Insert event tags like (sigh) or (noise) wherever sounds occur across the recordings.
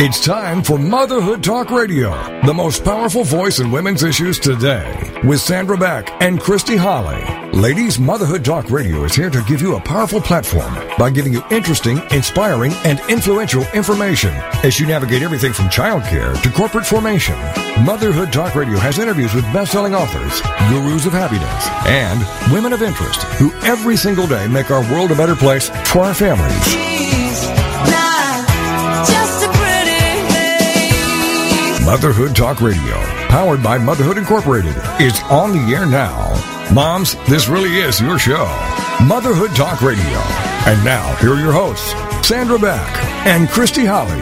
It's time for Motherhood Talk Radio, the most powerful voice in women's issues today, with Sandra Beck and Christy Holly. Ladies, Motherhood Talk Radio is here to give you a powerful platform by giving you interesting, inspiring, and influential information as you navigate everything from childcare to corporate formation. Motherhood Talk Radio has interviews with best-selling authors, gurus of happiness, and women of interest who every single day make our world a better place for our families. Motherhood Talk Radio, powered by Motherhood Incorporated, is on the air now. Moms, this really is your show. Motherhood Talk Radio. And now, here are your hosts, Sandra Beck and Christy Holly.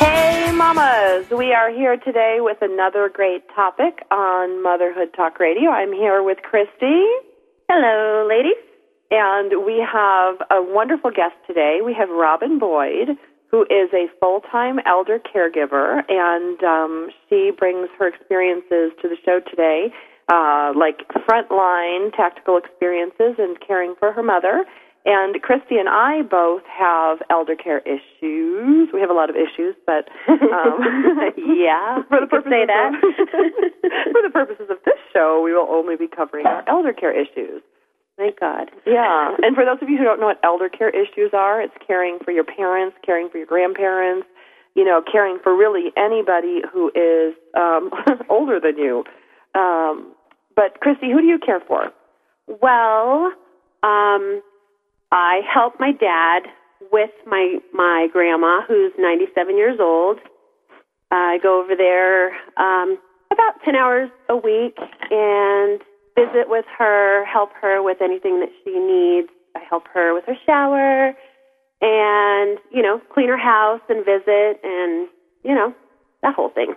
Hey, mamas. We are here today with another great topic on Motherhood Talk Radio. I'm here with Christy. Hello, ladies. And we have a wonderful guest today. We have Robin Boyd, who is a full time elder caregiver, and um, she brings her experiences to the show today, uh, like frontline tactical experiences and caring for her mother. And Christy and I both have elder care issues. We have a lot of issues, but um, (laughs) yeah, for the purposes say that. of, (laughs) for the purposes of this show, we will only be covering our elder care issues. Thank God. Yeah. And for those of you who don't know what elder care issues are, it's caring for your parents, caring for your grandparents, you know, caring for really anybody who is um, (laughs) older than you. Um, but Christy, who do you care for? Well, um, I help my dad with my my grandma, who's 97 years old. I go over there um, about 10 hours a week and visit with her, help her with anything that she needs. I help her with her shower and, you know, clean her house and visit and, you know, that whole thing.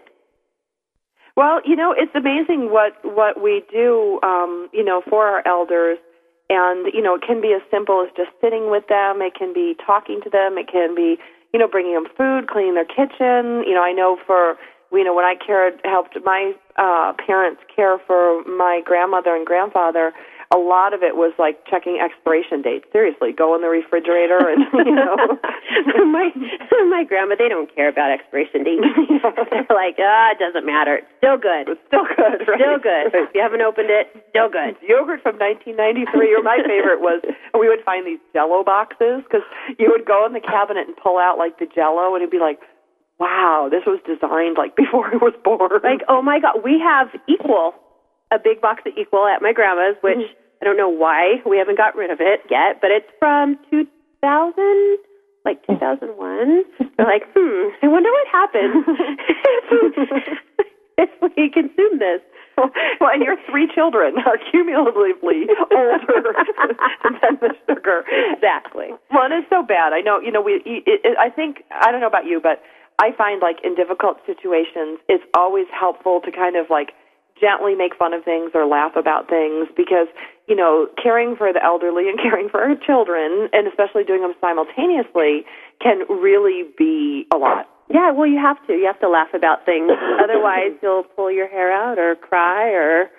Well, you know, it's amazing what what we do, um, you know, for our elders. And you know, it can be as simple as just sitting with them. It can be talking to them. It can be, you know, bringing them food, cleaning their kitchen. You know, I know for you know when I cared helped my uh, parents care for my grandmother and grandfather a lot of it was like checking expiration dates. Seriously, go in the refrigerator and (laughs) you know. (laughs) my my grandma, they don't care about expiration dates. (laughs) They're like, ah, it doesn't matter. It's still good. It's still good. Right? Still good. If you haven't opened it, still good. Yogurt from 1993, or my favorite was we would find these Jello boxes because you would go in the cabinet and pull out like the Jello, and it'd be like. Wow, this was designed like (laughs) before I was born. Like, oh my God, we have Equal, a big box of Equal at my grandma's, which I don't know why we haven't got rid of it yet, but it's from 2000, like 2001. (laughs) We're like, hmm, I wonder what happens (laughs) if we consume this. Well, and your three children are cumulatively older than the sugar. Exactly. Well, and it's so bad. I know, you know, we. It, it, I think I don't know about you, but I find like in difficult situations, it's always helpful to kind of like gently make fun of things or laugh about things because you know caring for the elderly and (laughs) caring for our children and especially doing them simultaneously can really be a lot Yeah, well, you have to. You have to laugh about things. (laughs) Otherwise, you'll pull your hair out or cry or,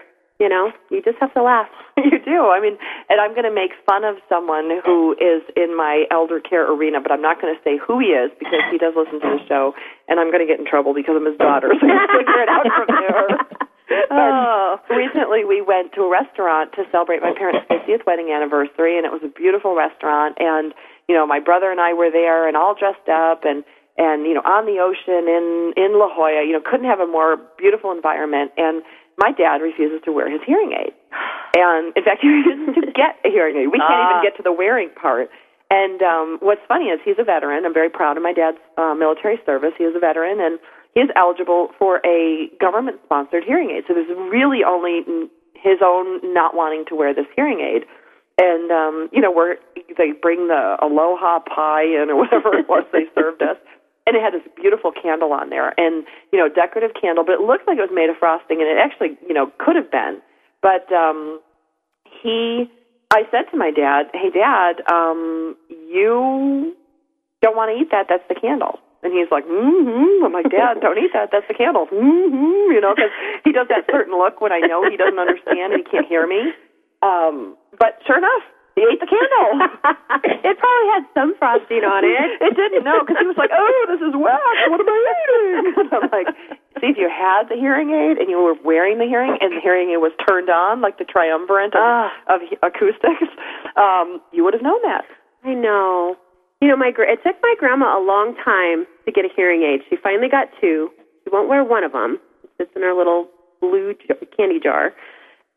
you know, you just have to laugh. (laughs) you do i mean and i'm going to make fun of someone who is in my elder care arena but i'm not going to say who he is because he does listen to the show and i'm going to get in trouble because i'm his daughter so you figure it out from there (laughs) Oh. recently we went to a restaurant to celebrate my parents' 50th wedding anniversary and it was a beautiful restaurant and you know my brother and I were there and all dressed up and and you know on the ocean in in La Jolla you know couldn't have a more beautiful environment and my dad refuses to wear his hearing aid and in fact he (laughs) refuses to get a hearing aid we can't Ah. even get to the wearing part and um what's funny is he's a veteran I'm very proud of my dad's uh, military service he is a veteran and he is eligible for a government sponsored hearing aid. So there's really only his own not wanting to wear this hearing aid. And um, you know, where they bring the aloha pie in or whatever it was they (laughs) served us. And it had this beautiful candle on there and, you know, decorative candle, but it looked like it was made of frosting and it actually, you know, could have been. But um he I said to my dad, "Hey, Dad, um, you don't want to eat that. That's the candle." And he's like, "Mm-hmm." I'm like, "Dad, don't eat that. That's the candle." Mm-hmm. You know, because he does that certain look when I know he doesn't understand and he can't hear me. Um, but sure enough, he ate the candle. (laughs) it probably had some frosting on it. (laughs) it didn't, no, because he was like, "Oh, this is wax. What am I eating?" And (laughs) I'm like, "See, if you had the hearing aid and you were wearing the hearing, and the hearing aid was turned on, like the triumvirate of, Ah. of acoustics, um, you would have known that." I know. You know, my it took my grandma a long time to get a hearing aid. She finally got two. She won't wear one of them. It sits in her little blue j- candy jar.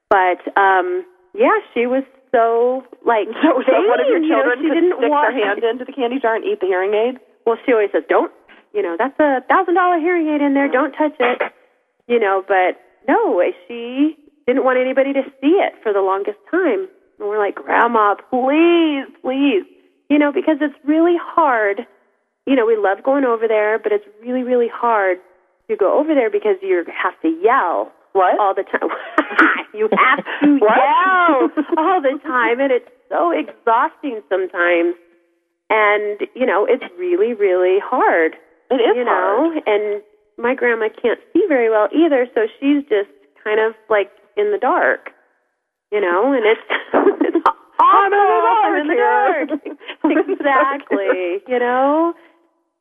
But um yeah, she was so like So, (laughs) so one of your vain, you know, children she didn't stick want their hand into the candy jar and eat the hearing aid. Well, she always says, "Don't." You know, that's a thousand dollar hearing aid in there. Don't touch it. You know, but no, she didn't want anybody to see it for the longest time. And we're like, Grandma, please, please. You know, because it's really hard. You know, we love going over there, but it's really, really hard to go over there because you have to yell What? all the time. (laughs) (laughs) you have to What? yell all the time, and it's so exhausting sometimes. And you know, it's really, really hard. It is you hard. know, and my grandma can't see very well either, so she's just kind of like in the dark. You know, and it's (laughs) it's. I'm in the dark I'm in the dark. exactly. You know.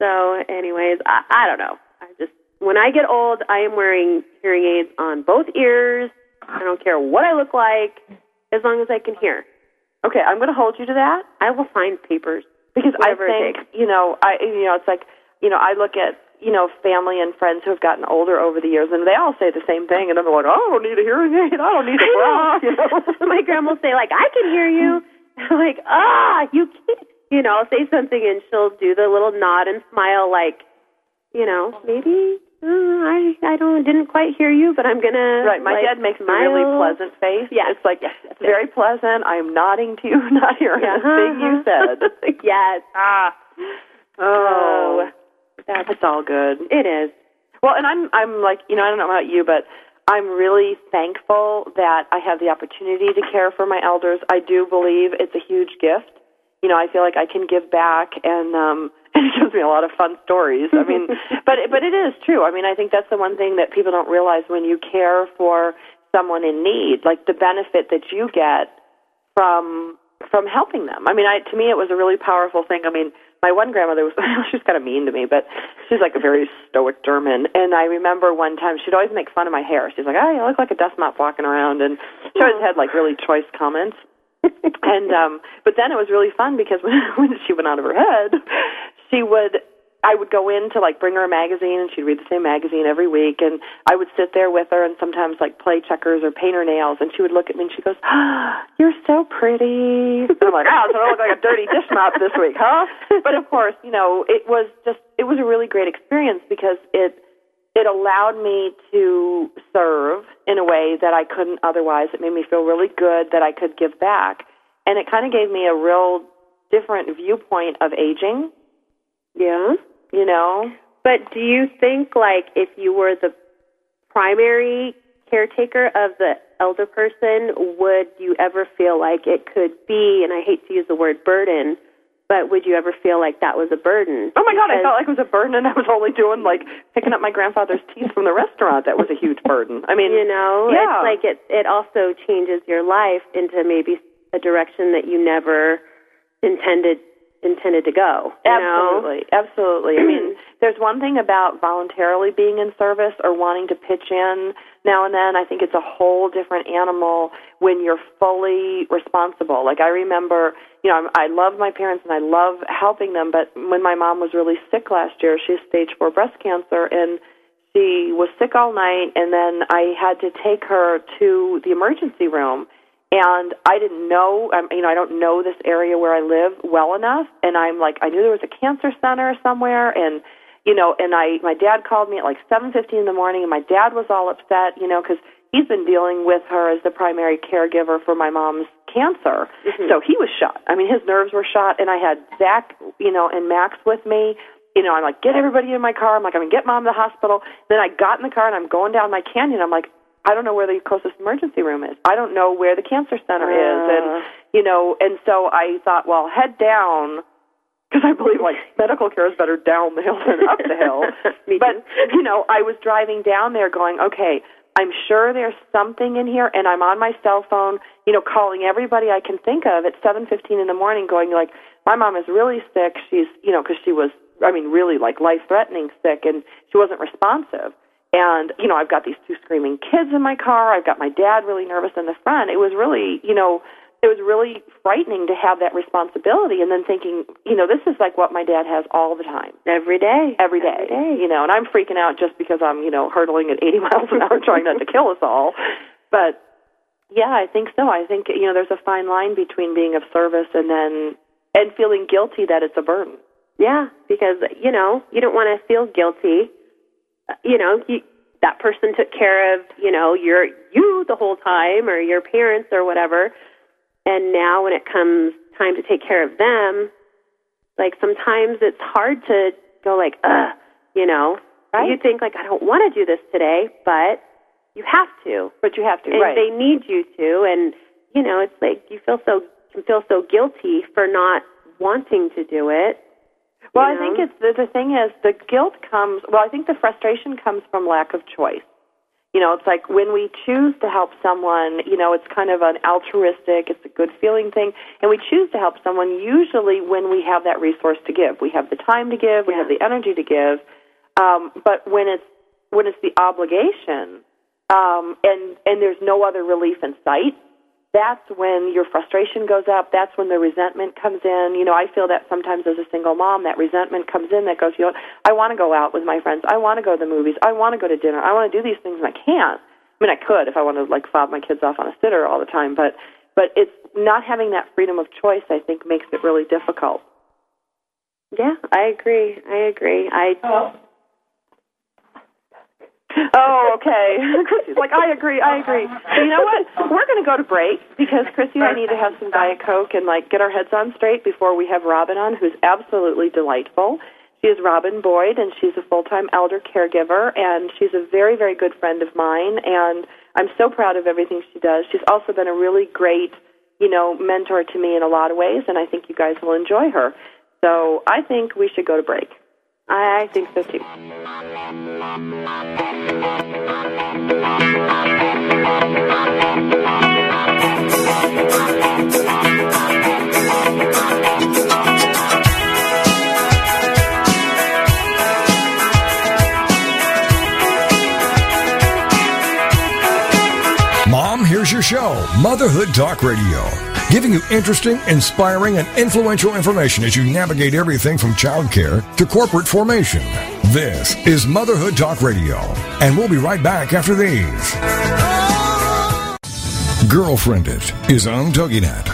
So, anyways, I, I don't know. When I get old, I am wearing hearing aids on both ears. I don't care what I look like, as long as I can hear. Okay, I'm going to hold you to that. I will find papers. because Whatever I think you know I you know it's like you know I look at you know family and friends who have gotten older over the years and they all say the same thing and they're like oh, I don't need a hearing aid I don't need a bra you know (laughs) My grandma will say like, "I can hear you." (laughs) I'm like, ah, you can't. You know, I'll say something and she'll do the little nod and smile, like, you know, maybe uh, I I don't didn't quite hear you, but I'm gonna. right my like, dad makes a really pleasant face Yeah, it's like yes, yes, it's very pleasant I'm nodding to you (laughs) not hearing Yeah. a thing you said (laughs) yes. ah oh that's it's all good it is. Well, and I'm I'm like you know I don't know about you, but I'm really thankful that I have the opportunity to care for my elders. I do believe it's a huge gift. You know, I feel like I can give back, and um, and it gives me a lot of fun stories. I mean, (laughs) but but it is true. I mean, I think that's the one thing that people don't realize when you care for someone in need, like the benefit that you get from from helping them. I mean, I to me it was a really powerful thing. I mean, my one grandmother was (laughs) she was kind of mean to me, but she's like a very stoic German. And I remember one time she'd always make fun of my hair. She's like, "Oh, you look like a dust mop walking around," and she always had like really choice comments. (laughs) and um but then it was really fun because when when she went out of her head, she would I would go in to like bring her a magazine and she'd read the same magazine every week and I would sit there with her and sometimes like play checkers or paint her nails and she would look at me and she goes, ah, (gasps) You're so pretty and I'm like, Oh, so I look like a dirty dish mop this week, huh? But of course, you know, it was just it was a really great experience because it it allowed me to serve in a way that I couldn't otherwise. It made me feel really good that I could give back. And it kind of gave me a real different viewpoint of aging, Yeah. you know? But do you think, like, if you were the primary caretaker of the elder person, would you ever feel like it could be, and I hate to use the word burden, but would you ever feel like that was a burden? Oh my God, I felt like it was a burden and I was only doing like picking up my grandfather's teeth from the restaurant. That was a huge burden. I mean, you know, yeah. it's like it it also changes your life into maybe a direction that you never intended intended to go. You know? Absolutely, absolutely. I mean, (clears throat) there's one thing about voluntarily being in service or wanting to pitch in now and then. I think it's a whole different animal when you're fully responsible. Like I remember, you know, I love my parents and I love helping them, but when my mom was really sick last year, she has stage four breast cancer and she was sick all night and then I had to take her to the emergency room and I didn't know, um, you know, I don't know this area where I live well enough, and I'm like, I knew there was a cancer center somewhere, and you know, and I, my dad called me at like 7:15 in the morning, and my dad was all upset, you know, because he's been dealing with her as the primary caregiver for my mom's cancer, so he was shot. I mean, his nerves were shot, and I had Zach, you know, and Max with me. You know, I'm like, get everybody in my car. I'm like, I'm gonna get mom to the hospital. Then I got in the car and I'm going down my canyon. I'm like, I don't know where the closest emergency room is. I don't know where the cancer center uh. is, and Uh. you know, and so I thought, well, head down because I believe like medical care is better down the hill than up the hill. (laughs) But you know, I was driving down there, going, okay, I'm sure there's something in here, and I'm on my cell phone, you know, calling everybody I can think of at 7:15 in the morning, going like, my mom is really sick. She's, you know, because she was, I mean, really like life-threatening sick, and she wasn't responsive. And you know, I've got these two screaming kids in my car. I've got my dad really nervous in the front. It was really, you know, it was really frightening to have that responsibility. And then thinking, you know, this is like what my dad has all the time Every day. every day, you know, and I'm freaking out just because I'm, you know, hurtling at 80 (laughs) miles an hour trying not to kill us all. But yeah, I think so. I think, you know, there's a fine line between being of service and then, and feeling guilty that it's a burden. Yeah, because you know you don't want to feel guilty. Uh, You know, you, that person took care of you know your you the whole time, or your parents, or whatever. And now, when it comes time to take care of them, like sometimes it's hard to go like, ugh, you know. Right. You think like I don't want to do this today, but you have to. But you have to, and right. they need you to and you know it's like you feel so you feel so guilty for not wanting to do it Well, you I think it's the, the thing is the guilt comes. Well, I think the frustration comes from lack of choice. You know, it's like when we choose to help someone. You know, it's kind of an altruistic, it's a good feeling thing, and we choose to help someone usually when we have that resource to give. We have the time to give, we have the energy to give. Um, but when it's when it's the obligation, um, and and there's no other relief in sight, that's when your frustration goes up. That's when the resentment comes in. You know, I feel that sometimes as a single mom, that resentment comes in that goes, you know, I want to go out with my friends. I want to go to the movies. I want to go to dinner. I want to do these things, and I can't. I mean, I could if I wanted to like fob my kids off on a sitter all the time, but but it's not having that freedom of choice. I think makes it really difficult. yeah i agree i agree i Oh, Oh, okay. (laughs) Chrissy's like, I agree, I agree. So you know what? We're going to go to break because Chrissy and I need to have some Diet Coke and like get our heads on straight before we have Robin on, who's absolutely delightful. She is Robin Boyd, and she's a full-time elder caregiver, and she's a very, very good friend of mine, and I'm so proud of everything she does. She's also been a really great, you know, mentor to me in a lot of ways, and I think you guys will enjoy her. So I think we should go to break. I think so too. Mom, here's your show, Motherhood Talk Radio, giving you interesting, inspiring, and influential information as you navigate everything from childcare to corporate formation. This is Motherhood Talk Radio, and we'll be right back after these. Girlfriended is on TogiNet.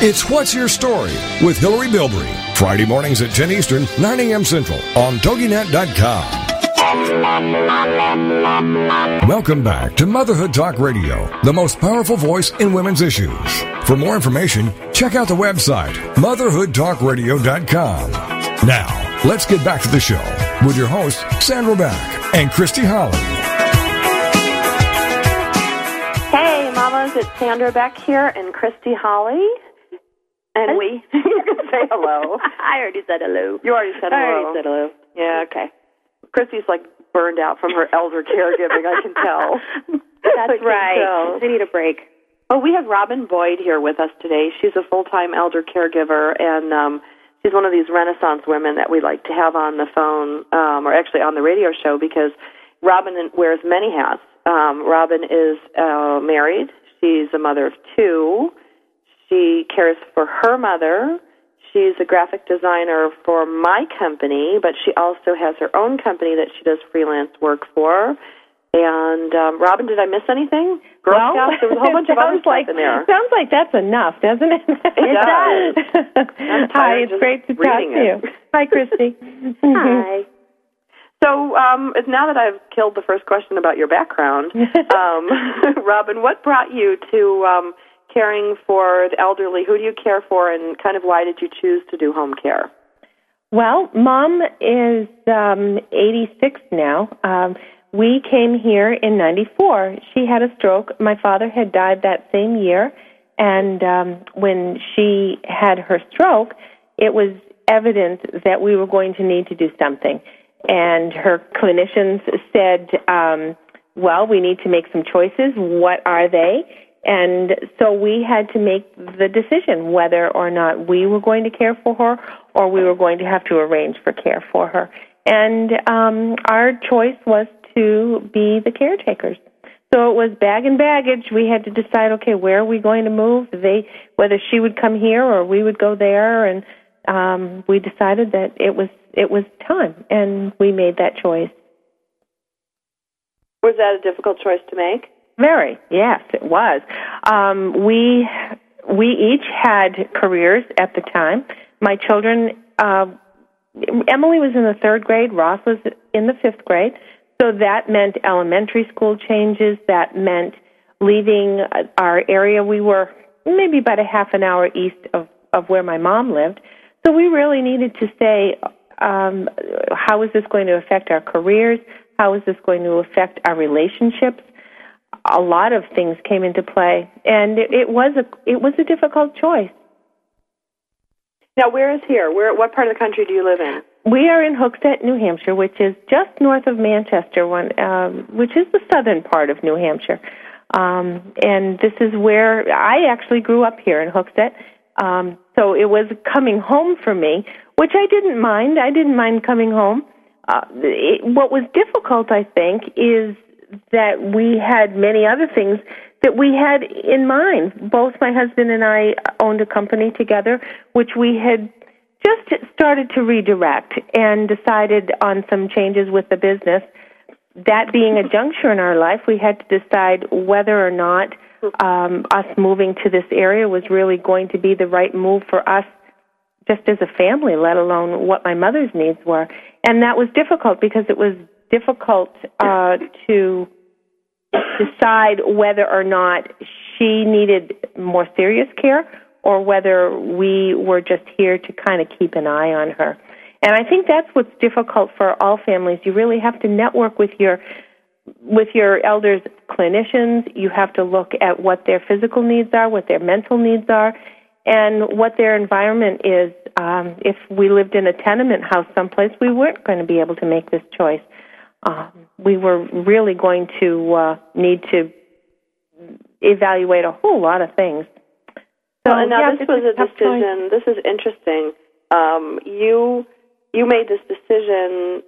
It's What's Your Story with Hillary Bilbrey. Friday mornings at 10 Eastern, 9 a.m. Central on TogiNet.com. Welcome back to Motherhood Talk Radio, the most powerful voice in women's issues. For more information, check out the website, motherhoodtalkradio.com. Now, let's get back to the show with your hosts, Sandra Beck and Christy Holly. Hey, mamas, it's Sandra Beck here and Christy Holly. And we, (laughs) you can say hello. (laughs) I already said hello. You already said hello. I already said hello. Yeah, okay. Christy's like burned out from her elder (laughs) caregiving, I can tell. That's can right. tell. I need a break. Oh, we have Robin Boyd here with us today. She's a full-time elder caregiver, and um, she's one of these Renaissance women that we like to have on the phone, um, or actually on the radio show, because Robin wears many hats. Um, Robin is uh, married. She's a mother of two. She cares for her mother. She's a graphic designer for my company, but she also has her own company that she does freelance work for. And um, Robin, did I miss anything? Girl well, Scouts. There was a whole bunch of (laughs) other sounds like, stuff in there. Sounds like that's enough, doesn't it? (laughs) It does. I'm Hi, it's great to talk to you. it. Hi, Christy. (laughs) Hi. So um, now that I've killed the first question about your background, um, Robin, what brought you to um, caring for the elderly? Who do you care for, and kind of why did you choose to do home care? Well, Mom is um, 86 now. Um, we came here in 94. She had a stroke. My father had died that same year. And um, when she had her stroke, it was evident that we were going to need to do something. And her clinicians said, um, well, we need to make some choices. What are they? And so we had to make the decision whether or not we were going to care for her or we were going to have to arrange for care for her. And um, our choice was to be the caretakers. So it was bag and baggage. We had to decide, okay, where are we going to move? They, whether she would come here or we would go there, and um, we decided that it was it was time, and we made that choice. Was that a difficult choice to make? Very, yes, it was. Um, we we each had careers at the time. My children, uh, Emily was in the third grade, Ross was in the fifth grade. So that meant elementary school changes. That meant leaving our area. We were maybe about a half an hour east of of where my mom lived. So we really needed to say, um, how is this going to affect our careers? How is this going to affect our relationships? A lot of things came into play, and it, it was a it was a difficult choice. Now, where is here? Where? What part of the country do you live in? We are in Hooksett, New Hampshire, which is just north of Manchester, one um, which is the southern part of New Hampshire. Um, and this is where I actually grew up here in Hooksett. Um, so it was coming home for me, which I didn't mind. I didn't mind coming home. Uh, it, what was difficult, I think, is that we had many other things that we had in mind. Both my husband and I owned a company together, which we had just started to redirect and decided on some changes with the business. That being a juncture in our life, we had to decide whether or not um, us moving to this area was really going to be the right move for us just as a family, let alone what my mother's needs were. And that was difficult because it was difficult uh, to decide whether or not she needed more serious care or whether we were just here to kind of keep an eye on her. And I think that's what's difficult for all families. You really have to network with your with your elders clinicians. You have to look at what their physical needs are, what their mental needs are, and what their environment is. Um, if we lived in a tenement house someplace, we weren't going to be able to make this choice. Um, we were really going to uh, need to evaluate a whole lot of things. So, and now yeah, this was a choice. decision. This is interesting. Um, you you made this decision,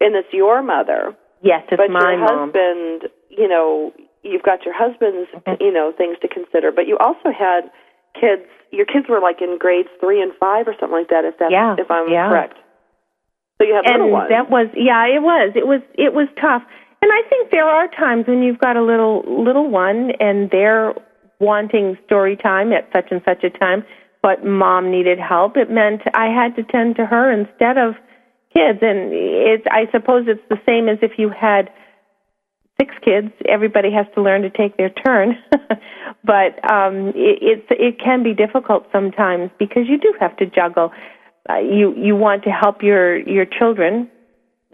and it's your mother. Yes, it's but my your mom. husband, you know, you've got your husband's, you know, things to consider, but you also had kids. Your kids were like in grades three and five or something like that. If that's Yeah, if I'm yeah. correct. So you have and little ones. that was yeah it was. It was it was tough. And i think there are times when you've got a little little one and they're wanting story time at such and such a time but mom needed help. It meant i had to tend to her instead of kids. And it's i suppose it's the same as if you had six kids everybody has to learn to take their turn. (laughs) But um it it's it can be difficult sometimes because you do have to juggle uh, you you want to help your your children.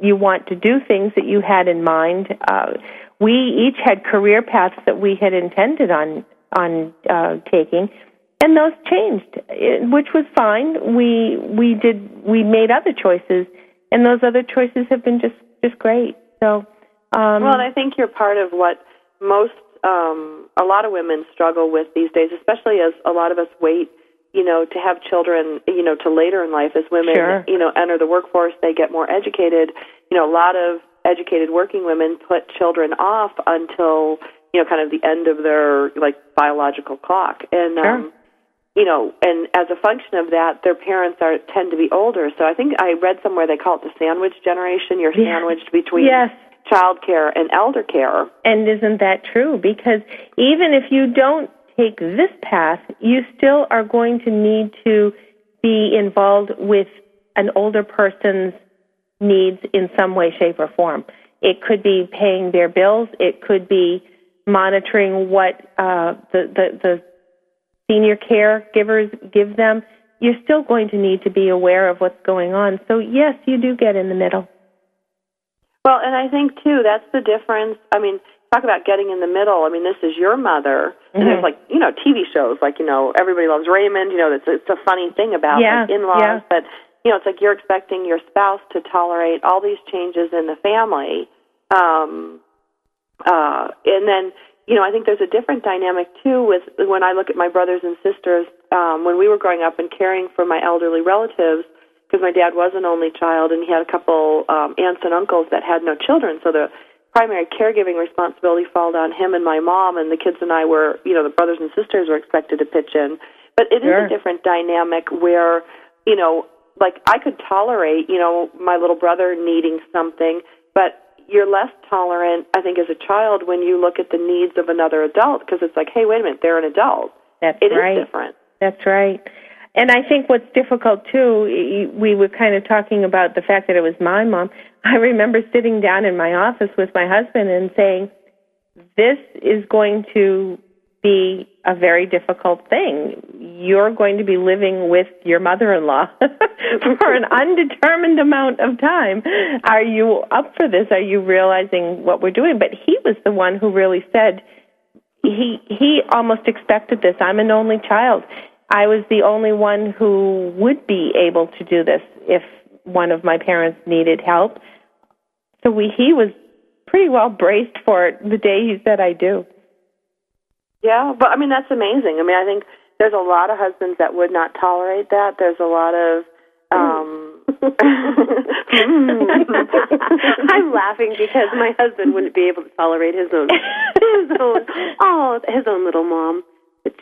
You want to do things that you had in mind. Uh we each had career paths that we had intended on on uh taking and those changed eh, which was fine. We we did we made other choices and those other choices have been just just great. So um Well, I think you're part of what most, um, a lot of women struggle with these days, especially as a lot of us wait, you know, to have children, you know, to later in life as women, Sure. you know, enter the workforce, they get more educated. You know, a lot of educated working women put children off until, you know, kind of the end of their like biological clock. And Sure. um you know, and as a function of that, their parents are tend to be older. So I think I read somewhere they call it the sandwich generation. You're sandwiched between yes child care and elder care. And isn't that true? Because even if you don't take this path, you still are going to need to be involved with an older person's needs in some way, shape, or form. It could be paying their bills. It could be monitoring what uh, the, the, the senior caregivers give them. You're still going to need to be aware of what's going on. So, yes, you do get in the middle. Well, and I think too that's the difference. I mean, talk about getting in the middle. I mean, this is your mother, and Mhm. there's like you know TV shows like you know Everybody Loves Raymond. You know, it's it's a funny thing about Yeah, like in-laws, yeah. but you know, it's like you're expecting your spouse to tolerate all these changes in the family, um, uh, and then you know, I think there's a different dynamic too with when I look at my brothers and sisters um, when we were growing up and caring for my elderly relatives because my dad was an only child and he had a couple um, aunts and uncles that had no children, so the primary caregiving responsibility fell on him and my mom, and the kids and I were, you know, the brothers and sisters were expected to pitch in. But it is Sure. a different dynamic where, you know, like I could tolerate, you know, my little brother needing something, but you're less tolerant, I think, as a child when you look at the needs of another adult because it's like, hey, wait a minute, they're an adult. That's It is right. different. That's right. And I think what's difficult too, we were kind of talking about the fact that it was my mom. (laughs) I remember sitting down in my office with my husband and saying, This is going to be a very difficult thing. You're going to be living with your mother in law (laughs) for an undetermined amount of time. Are you up for this? Are you realizing what we're doing? But he was the one who really said, he he almost expected this. I'm an only child. I was the only one who would be able to do this if one of my parents needed help. So we he was pretty well braced for it the day he said I do. Yeah, but I mean that's amazing. I mean, I think there's a lot of husbands that would not tolerate that. There's a lot of um (laughs) I'm laughing because my husband wouldn't be able to tolerate his own his own (laughs) oh his own little mom.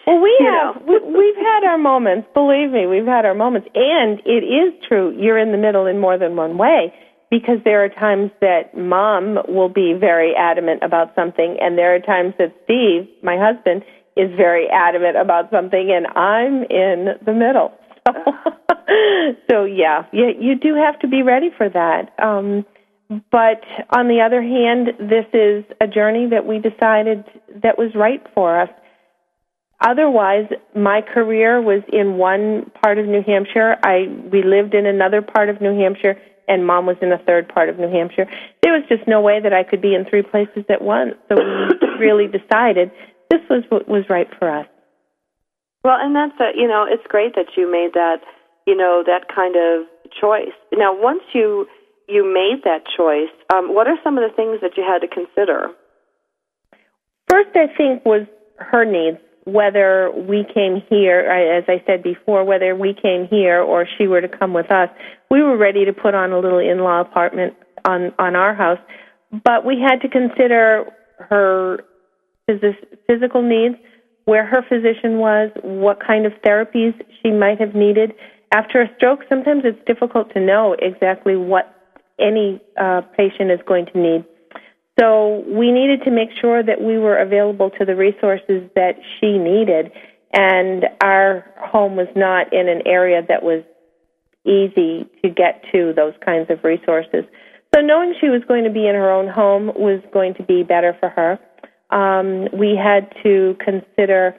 Well, we have we, we've had our moments. Believe me, we've had our moments, and it is true. You're in the middle in more than one way because there are times that mom will be very adamant about something, and there are times that Steve, my husband, is very adamant about something, and I'm in the middle. (laughs) so yeah, you, you do have to be ready for that. Um, but on the other hand, this is a journey that we decided that was right for us. Otherwise, my career was in one part of New Hampshire. I we lived in another part of New Hampshire, and mom was in a third part of New Hampshire. There was just no way that I could be in three places at once. So we (coughs) really decided this was what was right for us. Well, and that's a, you know, it's great that you made that, you know, that kind of choice. Now, once you you made that choice, um, what are some of the things that you had to consider? First, I think was her needs. Whether we came here, as I said before, whether we came here or she were to come with us, we were ready to put on a little in-law apartment on on our house, but we had to consider her phys- physical needs, where her physician was, what kind of therapies she might have needed. After a stroke, sometimes it's difficult to know exactly what any uh, patient is going to need. So we needed to make sure that we were available to the resources that she needed, and our home was not in an area that was easy to get to those kinds of resources. So knowing she was going to be in her own home was going to be better for her. Um, we had to consider,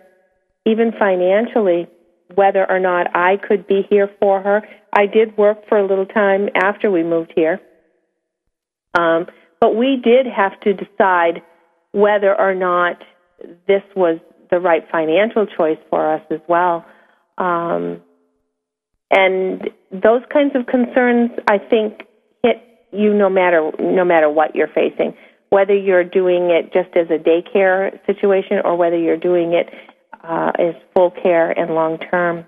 even financially, whether or not I could be here for her. I did work for a little time after we moved here. Um, but we did have to decide whether or not this was the right financial choice for us as well. Um, and those kinds of concerns, I think, hit you no matter no matter what you're facing, whether you're doing it just as a daycare situation or whether you're doing it uh, as full care and long term.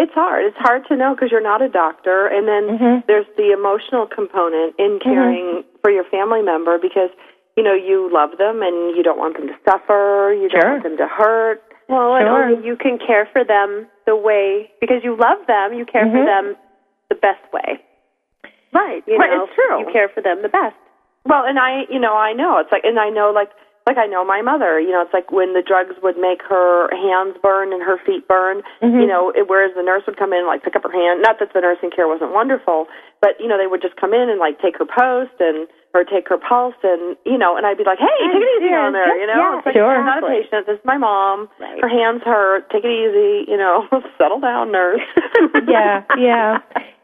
It's hard. It's hard to know because you're not a doctor, and then mm-hmm. there's the emotional component in Mm-hmm. caring mm-hmm. for your family member because you know you love them and you don't want them to suffer. You don't sure. want them to hurt. Well, and only you can care for them the way because you love them. You care for Mhm. them the best way. Right. You right. know, It's true. You care for them the best. Well, and I, you know, I know it's like, and I know like, like I know my mother. You know, it's like when the drugs would make her hands burn and her feet burn. Mhm. You know, it, whereas the nurse would come in and like pick up her hand. Not that the nursing care wasn't wonderful, but you know, they would just come in and like take her post and or take her pulse and you know, and I'd be like, hey, take it easy yeah, on there. You know, yeah, it's like sure. I'm not a patient. This is my mom. Right. Her hands hurt. Take it easy. You know, (laughs) settle down, nurse. (laughs) yeah, yeah.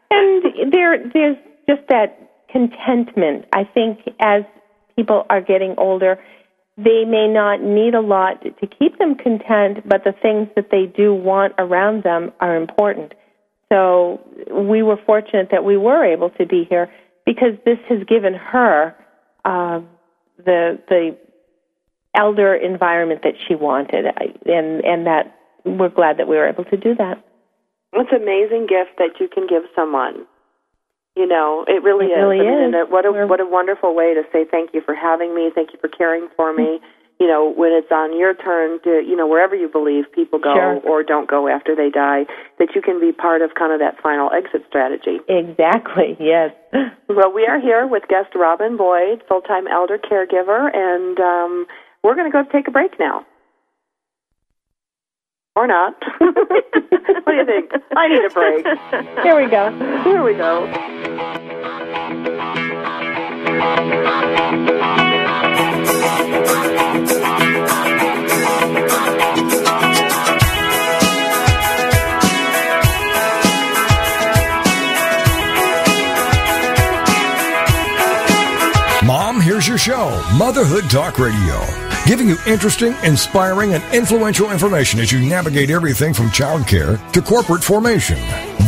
And there there's just that contentment. I think as people are getting older, they may not need a lot to keep them content, but the things that they do want around them are important. So we were fortunate that we were able to be here because this has given her uh, the the elder environment that she wanted, and and that we're glad that we were able to do that. It's an amazing gift that you can give someone. You know, it really It is. really I mean, is. what a We're- what a wonderful way to say thank you for having me, thank you for caring for me. You know, when it's on your turn to, you know, wherever you believe people go Sure. or don't go after they die, that you can be part of kind of that final exit strategy. Exactly. Yes. (laughs) Well, we are here with guest Robin Boyd, full time elder caregiver, and um, we're going to go take a break now. Or not. (laughs) what do you think? I need a break. Here we go. Here we go. Mom, here's your show, Motherhood Talk Radio, giving you interesting, inspiring, and influential information as you navigate everything from childcare to corporate formation.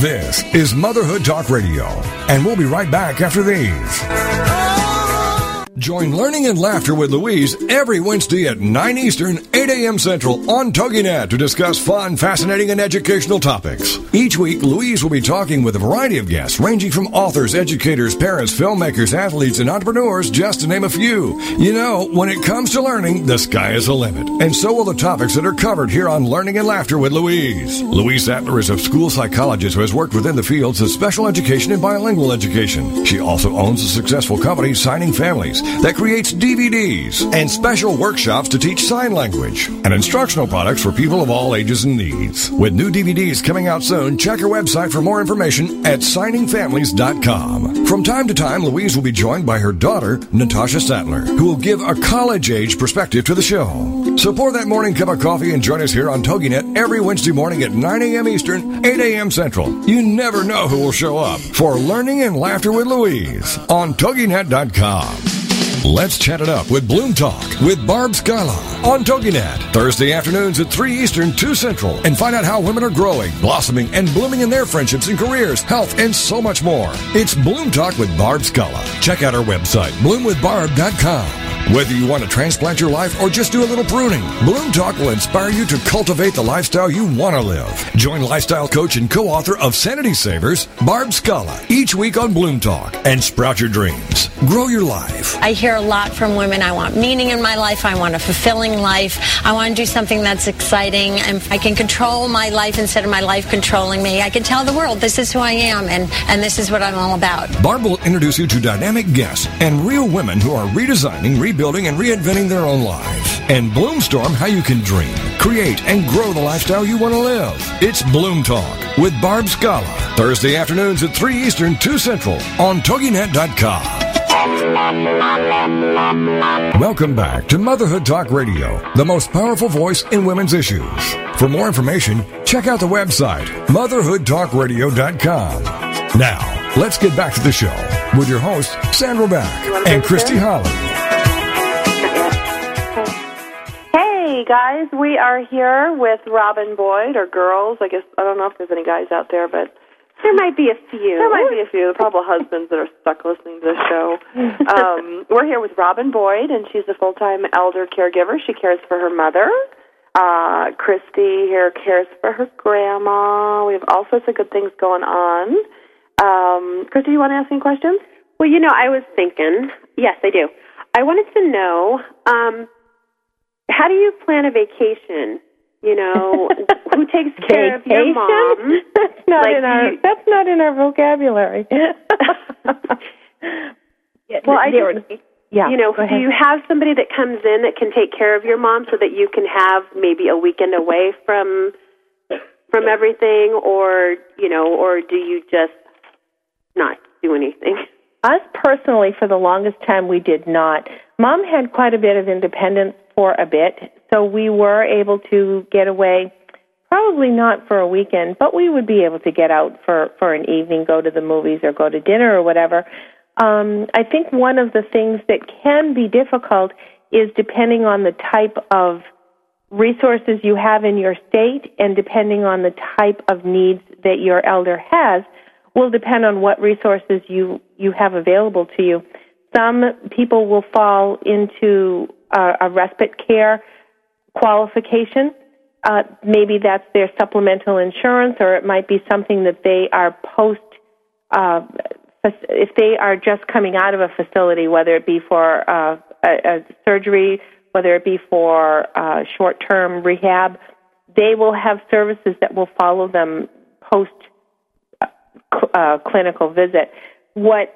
This is Motherhood Talk Radio, and we'll be right back after these. Join Learning and Laughter with Louise every Wednesday at 9 Eastern, 8 a.m. Central on TogiNet to discuss fun, fascinating, and educational topics. Each week, Louise will be talking with a variety of guests ranging from authors, educators, parents, filmmakers, athletes, and entrepreneurs, just to name a few. You know, when it comes to learning, the sky is the limit. And so will the topics that are covered here on Learning and Laughter with Louise. Louise Sattler is a school psychologist who has worked within the fields of special education and bilingual education. She also owns a successful company, Signing Families, that creates DVDs and special workshops to teach sign language and instructional products for people of all ages and needs. With new DVDs coming out soon, check her website for more information at signingfamilies.com. From time to time, Louise will be joined by her daughter, Natasha Sattler, who will give a college age perspective to the show. So pour that morning cup of coffee and join us here on TogiNet every Wednesday morning at 9 a.m. Eastern, 8 a.m. Central. You never know who will show up for Learning and Laughter with Louise on TogiNet.com. Let's chat it up with Bloom Talk with Barb Scala on TogiNet. Thursday afternoons at 3 Eastern, 2 Central. And find out how women are growing, blossoming, and blooming in their friendships and careers, health, and so much more. It's Bloom Talk with Barb Scala. Check out our website, bloomwithbarb.com. Whether you want to transplant your life or just do a little pruning, Bloom Talk will inspire you to cultivate the lifestyle you want to live. Join lifestyle coach and co-author of Sanity Savers, Barb Scala, each week on Bloom Talk and sprout your dreams. Grow your life. I hear a lot from women. I want meaning in my life. I want a fulfilling life. I want to do something that's exciting and I can control my life instead of my life controlling me. I can tell the world this is who I am and, and this is what I'm all about. Barb will introduce you to dynamic guests and real women who are redesigning, rebuilding, and reinventing their own lives. And Bloomstorm how you can dream, create, and grow the lifestyle you want to live. It's Bloom Talk with Barb Scala. Thursday afternoons at 3 Eastern, 2 Central on TogiNet.com. Welcome back to Motherhood Talk Radio, the most powerful voice in women's issues. For more information, check out the website, motherhoodtalkradio.com. Now, let's get back to the show with your hosts, Sandra Beck and Christy Holly. Guys, we are here with Robin Boyd, or girls. I guess I don't know if there's any guys out there, but There might be a few. there might be a few. (laughs) Probably husbands that are stuck listening to this show. (laughs) Um, we're here with Robin Boyd, and she's a full-time elder caregiver. She cares for her mother. Uh, Christy here cares for her grandma. We have all sorts of good things going on. Um, Christy, you want to ask any questions? Well, you know, I was thinking. Yes, I do. I wanted to know um, how do you plan a vacation? You know, (laughs) who takes care of your mom? (laughs) That's not Like, in our. you- That's not in our vocabulary. (laughs) Well, I just, yeah. you know, do you have somebody that comes in that can take care of your mom so that you can have maybe a weekend away from from everything, or you know, or do you just not do anything? Us personally, for the longest time, we did not. Mom had quite a bit of independence for a bit, so we were able to get away. Probably not for a weekend, but we would be able to get out for for an evening, go to the movies or go to dinner or whatever. Um, I think one of the things that can be difficult is depending on the type of resources you have in your state and depending on the type of needs that your elder has will depend on what resources you you have available to you. Some people will fall into a, a respite care qualification. Uh, maybe that's their supplemental insurance, or it might be something that they are post. Uh, if they are just coming out of a facility, whether it be for uh, a, a surgery, whether it be for uh, short-term rehab, they will have services that will follow them post uh, clinical visit. What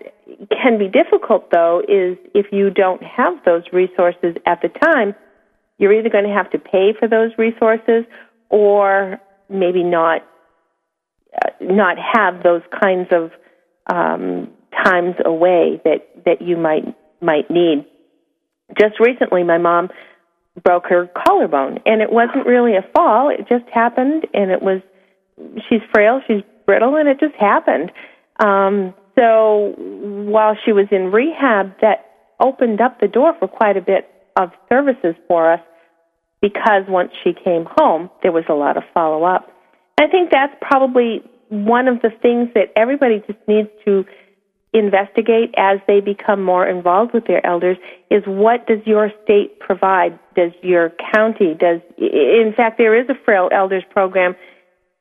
can be difficult, though, is if you don't have those resources at the time, you're either going to have to pay for those resources or maybe not uh, not have those kinds of um, times away that that you might might need. Just recently, my mom broke her collarbone, and it wasn't really a fall; it just happened, and it was. She's frail, she's brittle, and it just happened. Um, so while she was in rehab, that opened up the door for quite a bit of services for us because once she came home, there was a lot of follow up. I think that's probably one of the things that everybody just needs to investigate as they become more involved with their elders is what does your state provide? Does your county, does, in fact, there is a frail elders program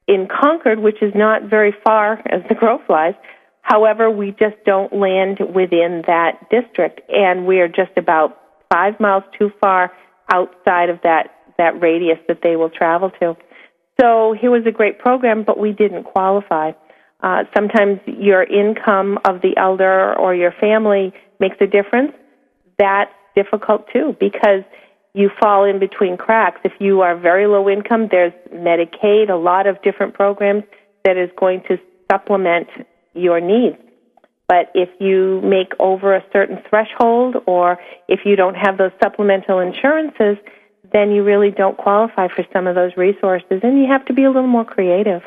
in Concord, which is not very far as the crow flies. However, we just don't land within that district, and we are just about five miles too far outside of that, that radius that they will travel to. So here was a great program, but we didn't qualify. Uh, sometimes your income of the elder or your family makes a difference. That's difficult too because you fall in between cracks. If you are very low income, there's Medicaid, a lot of different programs that is going to supplement your needs. But if you make over a certain threshold or if you don't have those supplemental insurances, then you really don't qualify for some of those resources and you have to be a little more creative.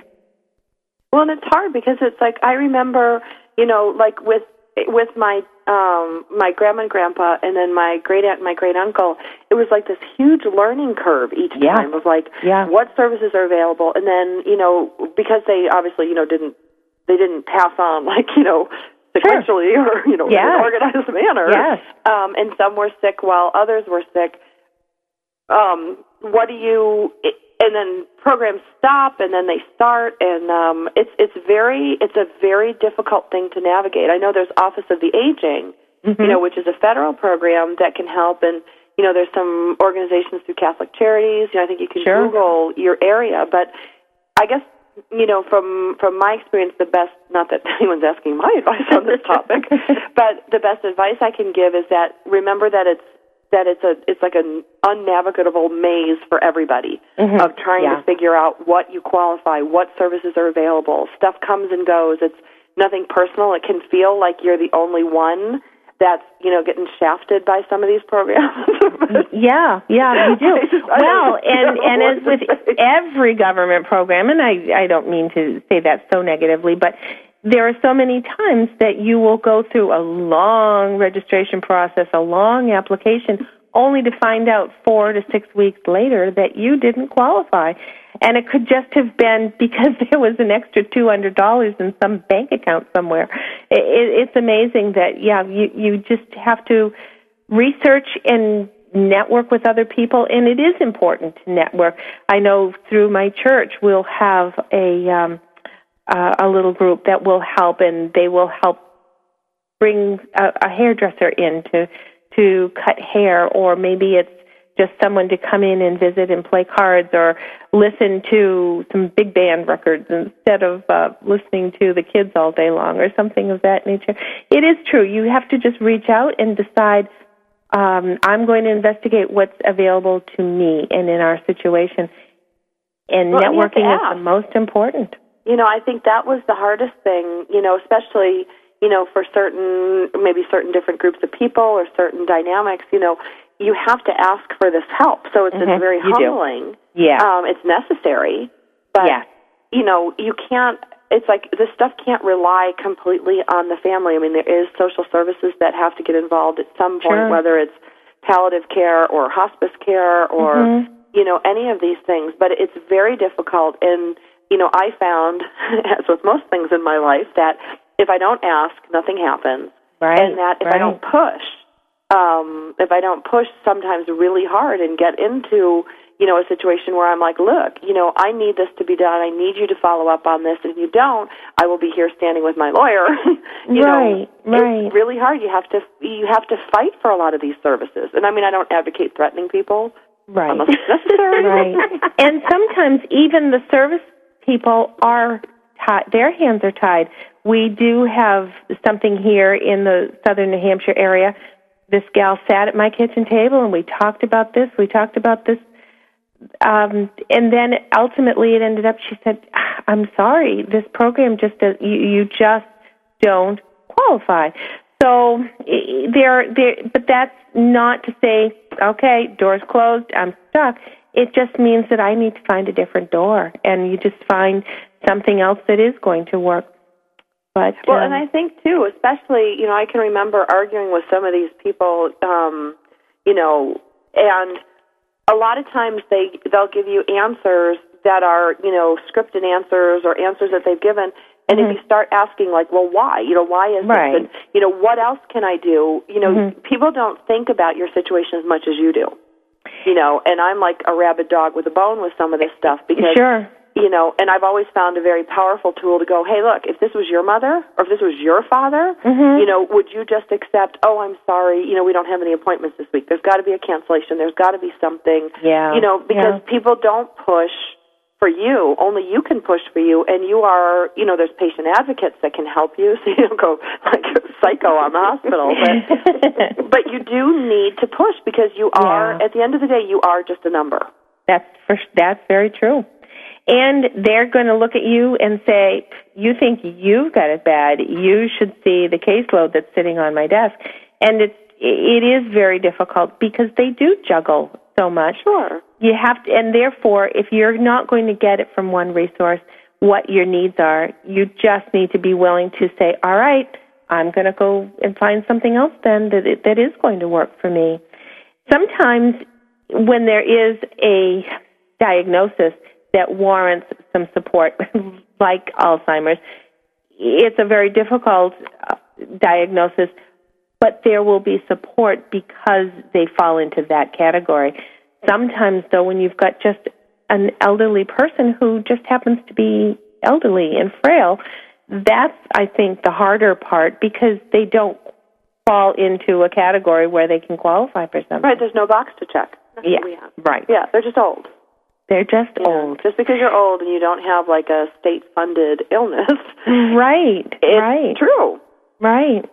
Well, and it's hard because it's like I remember, you know, like with with my um my grandma and grandpa and then my great aunt and my great uncle, it was like this huge learning curve each Yeah. time of like Yeah. what services are available and then, you know, because they obviously, you know, didn't they didn't pass on (laughs) like, you know, sequentially sure. or you know yes. in an organized (laughs) manner. Yes. Um, and some were sick while others were sick. Um, what do you? And then programs stop and then they start and um it's it's very it's a very difficult thing to navigate. I know there's Office of the Aging, mm-hmm. you know, which is a federal program that can help and you know, there's some organizations through Catholic Charities. You know, I think you can sure. Google your area, but I guess you know, from from my experience, the best not that (laughs) anyone's asking my (laughs) advice on this topic, (laughs) but the best advice I can give is that remember that it's that it's a it's like an unnavigable maze for everybody mm-hmm. of trying yeah. to figure out what you qualify, what services are available. Stuff comes and goes. It's nothing personal. It can feel like you're the only one that's you know getting shafted by some of these programs. (laughs) yeah, yeah, you do. well, and and as with every government program, and I I don't mean to say that so negatively, but there are so many times that you will go through a long registration process, a long application, only to find out four to six weeks later that you didn't qualify. And it could just have been (laughs) because there was an extra two hundred dollars in some bank account somewhere. It, it, it's amazing that yeah, you you just have to research and network with other people, and it is important to network. I know through my church we'll have a um, uh, a little group that will help, and they will help bring a, a hairdresser in to to cut hair, or maybe it's just someone to come in and visit and play cards, or listen to some big band records instead of uh, listening to the kids all day long, or something of that nature. It is true. You have to just reach out and decide. Um, I'm going to investigate what's available to me and in our situation. And well, networking is the most important. You know, I think that was the hardest thing, you know, especially, you know, for certain, maybe certain different groups of people or certain dynamics, you know, you have to ask for this help. So it's, mm-hmm. it's very you humbling. Do. Yeah. Um, it's necessary. But, yeah. you know, you can't, it's like this stuff can't rely completely on the family. I mean, there is social services that have to get involved at some point, sure. whether it's palliative care or hospice care or, mm-hmm. you know, any of these things. But it's very difficult. And, you know, I found, (laughs) as with most things in my life, that if I don't ask, nothing happens. Right. And that if right. I don't push, um, if I don't push sometimes really hard and get into, you know, a situation where I'm like, look, you know, I need this to be done. I need you to follow up on this. And if you don't, I will be here standing with my lawyer. (laughs) you right, know, right. it's really hard. You have to you have to fight for a lot of these services. And I mean, I don't advocate threatening people. Right. Necessary. (laughs) right. And sometimes even the service people are tied, their hands are tied. We do have something here in the southern New Hampshire area. This gal sat at my kitchen table and we talked about this, we talked about this. Um, and then ultimately it ended up, she said, I'm sorry, this program just does, you, you just don't qualify. So there, there, but that's not to say, okay, door's closed, I'm stuck. It just means that I need to find a different door, and you just find something else that is going to work. But well, um, and I think too, especially you know, I can remember arguing with some of these people, um, you know, and a lot of times they they'll give you answers that are you know scripted answers or answers that they've given. And mm-hmm. if you start asking, like, well, why? You know, why is right. this? And, you know, what else can I do? You know, mm-hmm. people don't think about your situation as much as you do. You know, and I'm like a rabid dog with a bone with some of this stuff because sure you know, and I've always found a very powerful tool to go, hey, look, if this was your mother or if this was your father, mm-hmm. you know, would you just accept, oh, I'm sorry, you know, we don't have any appointments this week. There's got to be a cancellation. There's got to be something. Yeah. You know, because yeah. people don't push for you. Only you can push for you, and you are, you know, there's patient advocates that can help you, (laughs) so you don't go like psycho on the hospital. (laughs) But, but you do need to push because you are, yeah. at the end of the day, you are just a number. That's for, that's very true. And they're going to look at you and say, "You think you've got it bad? You should see the caseload that's sitting on my desk." And it's it is very difficult because they do juggle so much. Sure. You have to, and therefore, if you're not going to get it from one resource, what your needs are, you just need to be willing to say, "All right, I'm going to go and find something else then that that is going to work for me." Sometimes, when there is a diagnosis that warrants some support, (laughs) like Alzheimer's, it's a very difficult uh, diagnosis, but there will be support because they fall into that category. Sometimes, though, when you've got just an elderly person who just happens to be elderly and frail, that's, I think, the harder part because they don't fall into a category where they can qualify for something. Right, there's no box to check. That's Yeah, what we have. right. Yeah, they're just old. They're just Yeah. old. Just because you're old and you don't have like a state-funded illness, Right, it's right. true. Right.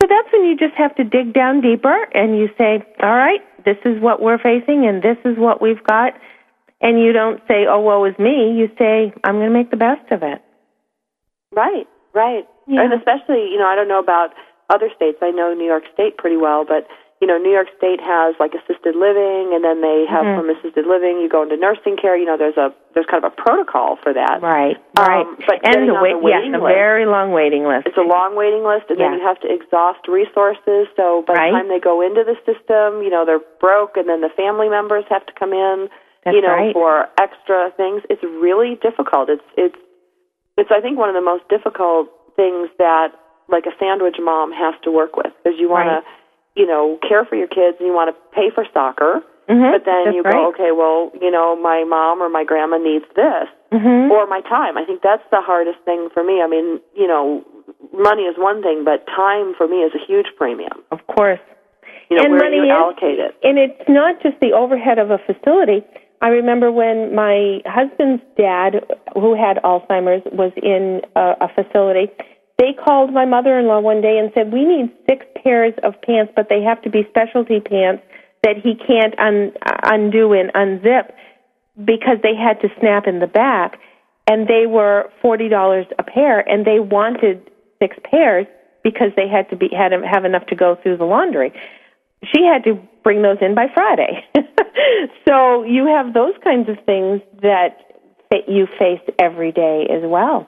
So that's when you just have to dig down deeper and you say, all right, this is what we're facing and this is what we've got. And you don't say, oh, woe is me. You say, I'm going to make the best of it. Right, right. Yeah. And especially, you know, I don't know about other states. I know New York State pretty well, but you know, New York State has like assisted living, and then they have Mhm. from assisted living you go into nursing care. You know, there's a there's kind of a protocol for that. Right, Um, right. but and the wait, the waiting yes, a very long waiting list. It's a long waiting list, and then you have to exhaust resources. So by Right. the time they go into the system, you know, they're broke, and then the family members have to come in, That's you know, right. for extra things. It's really difficult. It's it's it's I think one of the most difficult things that like a sandwich mom has to work with because you want Right. to, you know, care for your kids and you want to pay for soccer, Mhm, but then you right. go, okay, well, you know, my mom or my grandma needs this Mhm. or my time. I think that's the hardest thing for me. I mean, you know, money is one thing, but time for me is a huge premium. Of course. You know, and where money you is, allocate it. And it's not just the overhead of a facility. I remember when my husband's dad, who had Alzheimer's, was in a, a facility. They called my mother-in-law one day and said, "We need six pairs of pants, but they have to be specialty pants that he can't un- uh, undo and unzip because they had to snap in the back, and they were forty dollars a pair, and they wanted six pairs because they had to be had have enough to go through the laundry." she had to bring those in by Friday. (laughs) so you have those kinds of things that that you face every day as well.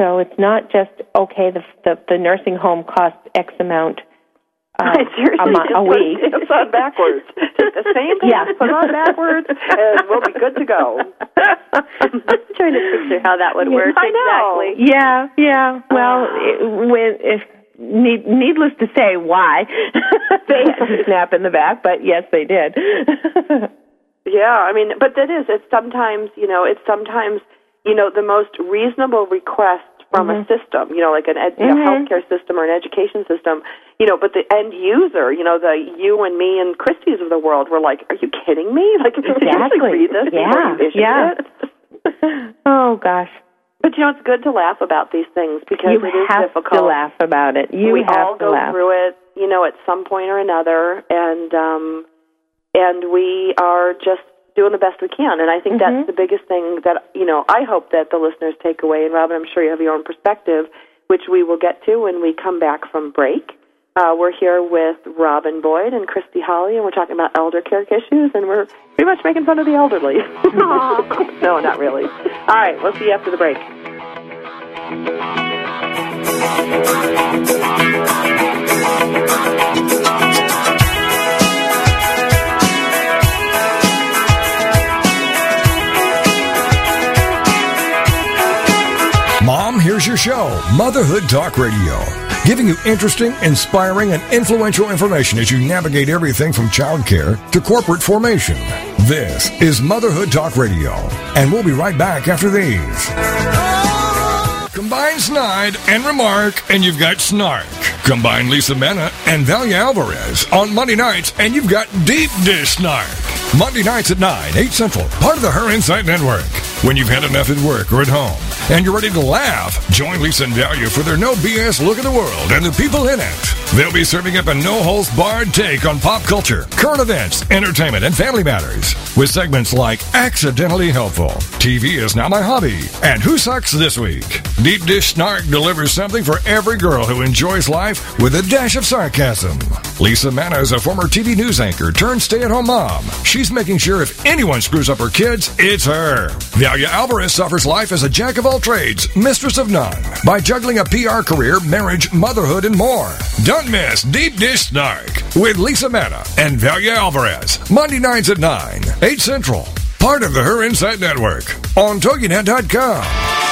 So it's not just okay. The the, the nursing home costs X amount (laughs) uh, Seriously, a, mo- a put week. It's on backwards. (laughs) Take the same pants, Yeah. put it on backwards, and we'll be good to go. (laughs) I'm trying to picture how that would work I know. exactly. Yeah, yeah. Well, it, when if need, needless to say, why they had to snap in the back, but yes, they did. Yeah, I mean, but that is it's sometimes you know it's sometimes you know the most reasonable request from a system, you know, like an ed- know, Mhm. healthcare system or an education system, you know, but the end user, you know, the you and me and Christie's of the world were like, are you kidding me? (laughs) Like, did you actually Exactly. read this Yeah, yeah. it? (laughs) oh gosh, But you know, it's good to laugh about these things because you it is have difficult. to laugh about it. You we have all to go laugh. through it, you know, at some point or another, and um, and we are just doing the best we can. And I think Mm-hmm. that's the biggest thing that you know. I hope that the listeners take away. And Robin, I'm sure you have your own perspective, which we will get to when we come back from break. Uh, we're here with Robin Boyd and Christy Holly, and we're talking about elder care issues, and we're pretty much making fun of the elderly. (laughs) no, not really. All right, we'll see you after the break. Mom, here's your show, Motherhood Talk Radio, giving you interesting, inspiring, and influential information as you navigate everything from childcare to corporate formation. This is Motherhood Talk Radio, and we'll be right back after these. Combine Snide and Remark, and you've got Snark. Combine Lisa Mena and Valia Alvarez on Monday nights, and you've got Deep Dish Snark. Monday nights at 9, 8 Central, part of the Her Insight Network. When you've had enough at work or at home, and you're ready to laugh, join Lisa and Valia for their no BS look at the world and the people in it. They'll be serving up a no holds barred take on pop culture, current events, entertainment, and family matters. With segments like Accidentally Helpful, TV is Now My Hobby, and Who Sucks This Week. Deep Dish Snark delivers something for every girl who enjoys life with a dash of sarcasm. Lisa Manna is a former TV news anchor turned stay at home mom. She's making sure if anyone screws up her kids, it's her. Valia Alvarez suffers life as a jack of all trades, mistress of none, by juggling a PR career, marriage, motherhood, and more. Don't miss Deep Dish Snark with Lisa Manna and Valia Alvarez, Monday nights at 9, 8 Central. Part of the Her Insight Network on TogiNet.com.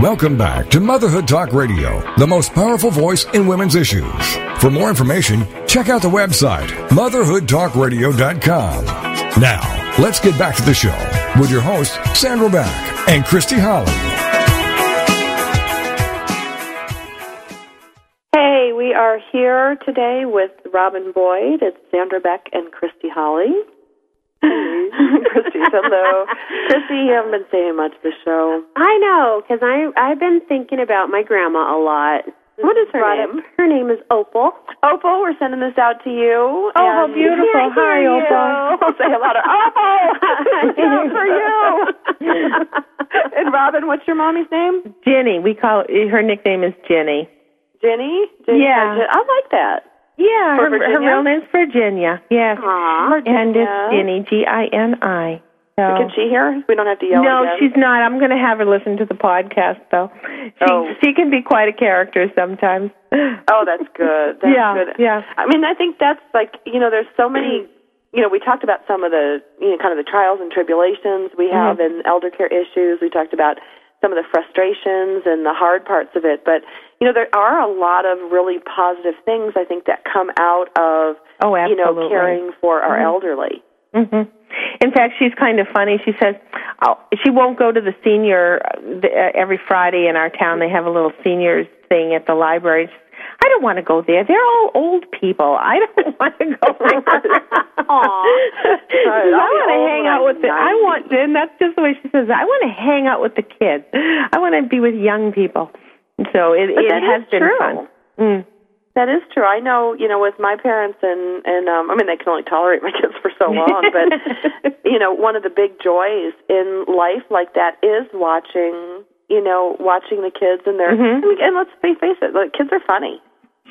Welcome back to Motherhood Talk Radio, the most powerful voice in women's issues. For more information, check out the website, motherhoodtalkradio.com. Now, let's get back to the show with your hosts, Sandra Beck and Christy Holly. Hey, we are here today with Robin Boyd. It's Sandra Beck and Christy Holly. Christy, hello. Christy, you haven't been saying much this show. I know, because I've been thinking about my grandma a lot. What is her name? up- her name is Opal. Opal, we're sending this out to you. Oh, how beautiful. Yeah, Hi, hear Opal. you. Say hello to Opal. (laughs) It's out for you. (laughs) and Robin, what's your mommy's name? Jenny. We call her nickname is Jenny. Jenny? Jenny Yeah. I like that. Yeah, her, her real name's Virginia. Yes, Aw, and it's Virginia. Jenny G I N I. So Can she hear? We don't have to yell no, again. she's not. I'm going to have her listen to the podcast though. She Oh. she can be quite a character sometimes. Oh, that's (laughs) good. That's Yeah, good. yeah. I mean, I think that's like you know, there's so many. You know, we talked about some of the you know kind of the trials and tribulations we Mm-hmm. have in elder care issues. We talked about some of the frustrations and the hard parts of it, but you know, there are a lot of really positive things I think that come out of Oh, you know caring for our elderly. hmm In fact, she's kind of funny. She says oh, she won't go to the senior uh, uh, every Friday in our town. They have a little seniors thing at the library. She I don't want to go there. They're all old people. I (laughs) don't want to go (laughs) there. (laughs) I want to hang out with the. I want, and that's just the way she says. it. I want to hang out with the kids. I want to be with young people. So it, But it has been true. fun. Mm. That is true. I know, you know, with my parents and and um I mean they can only tolerate my kids for so long, but you know, one of the big joys in life like that is watching, you know, watching the kids and their Mhm. and, and let's face it, the kids are funny.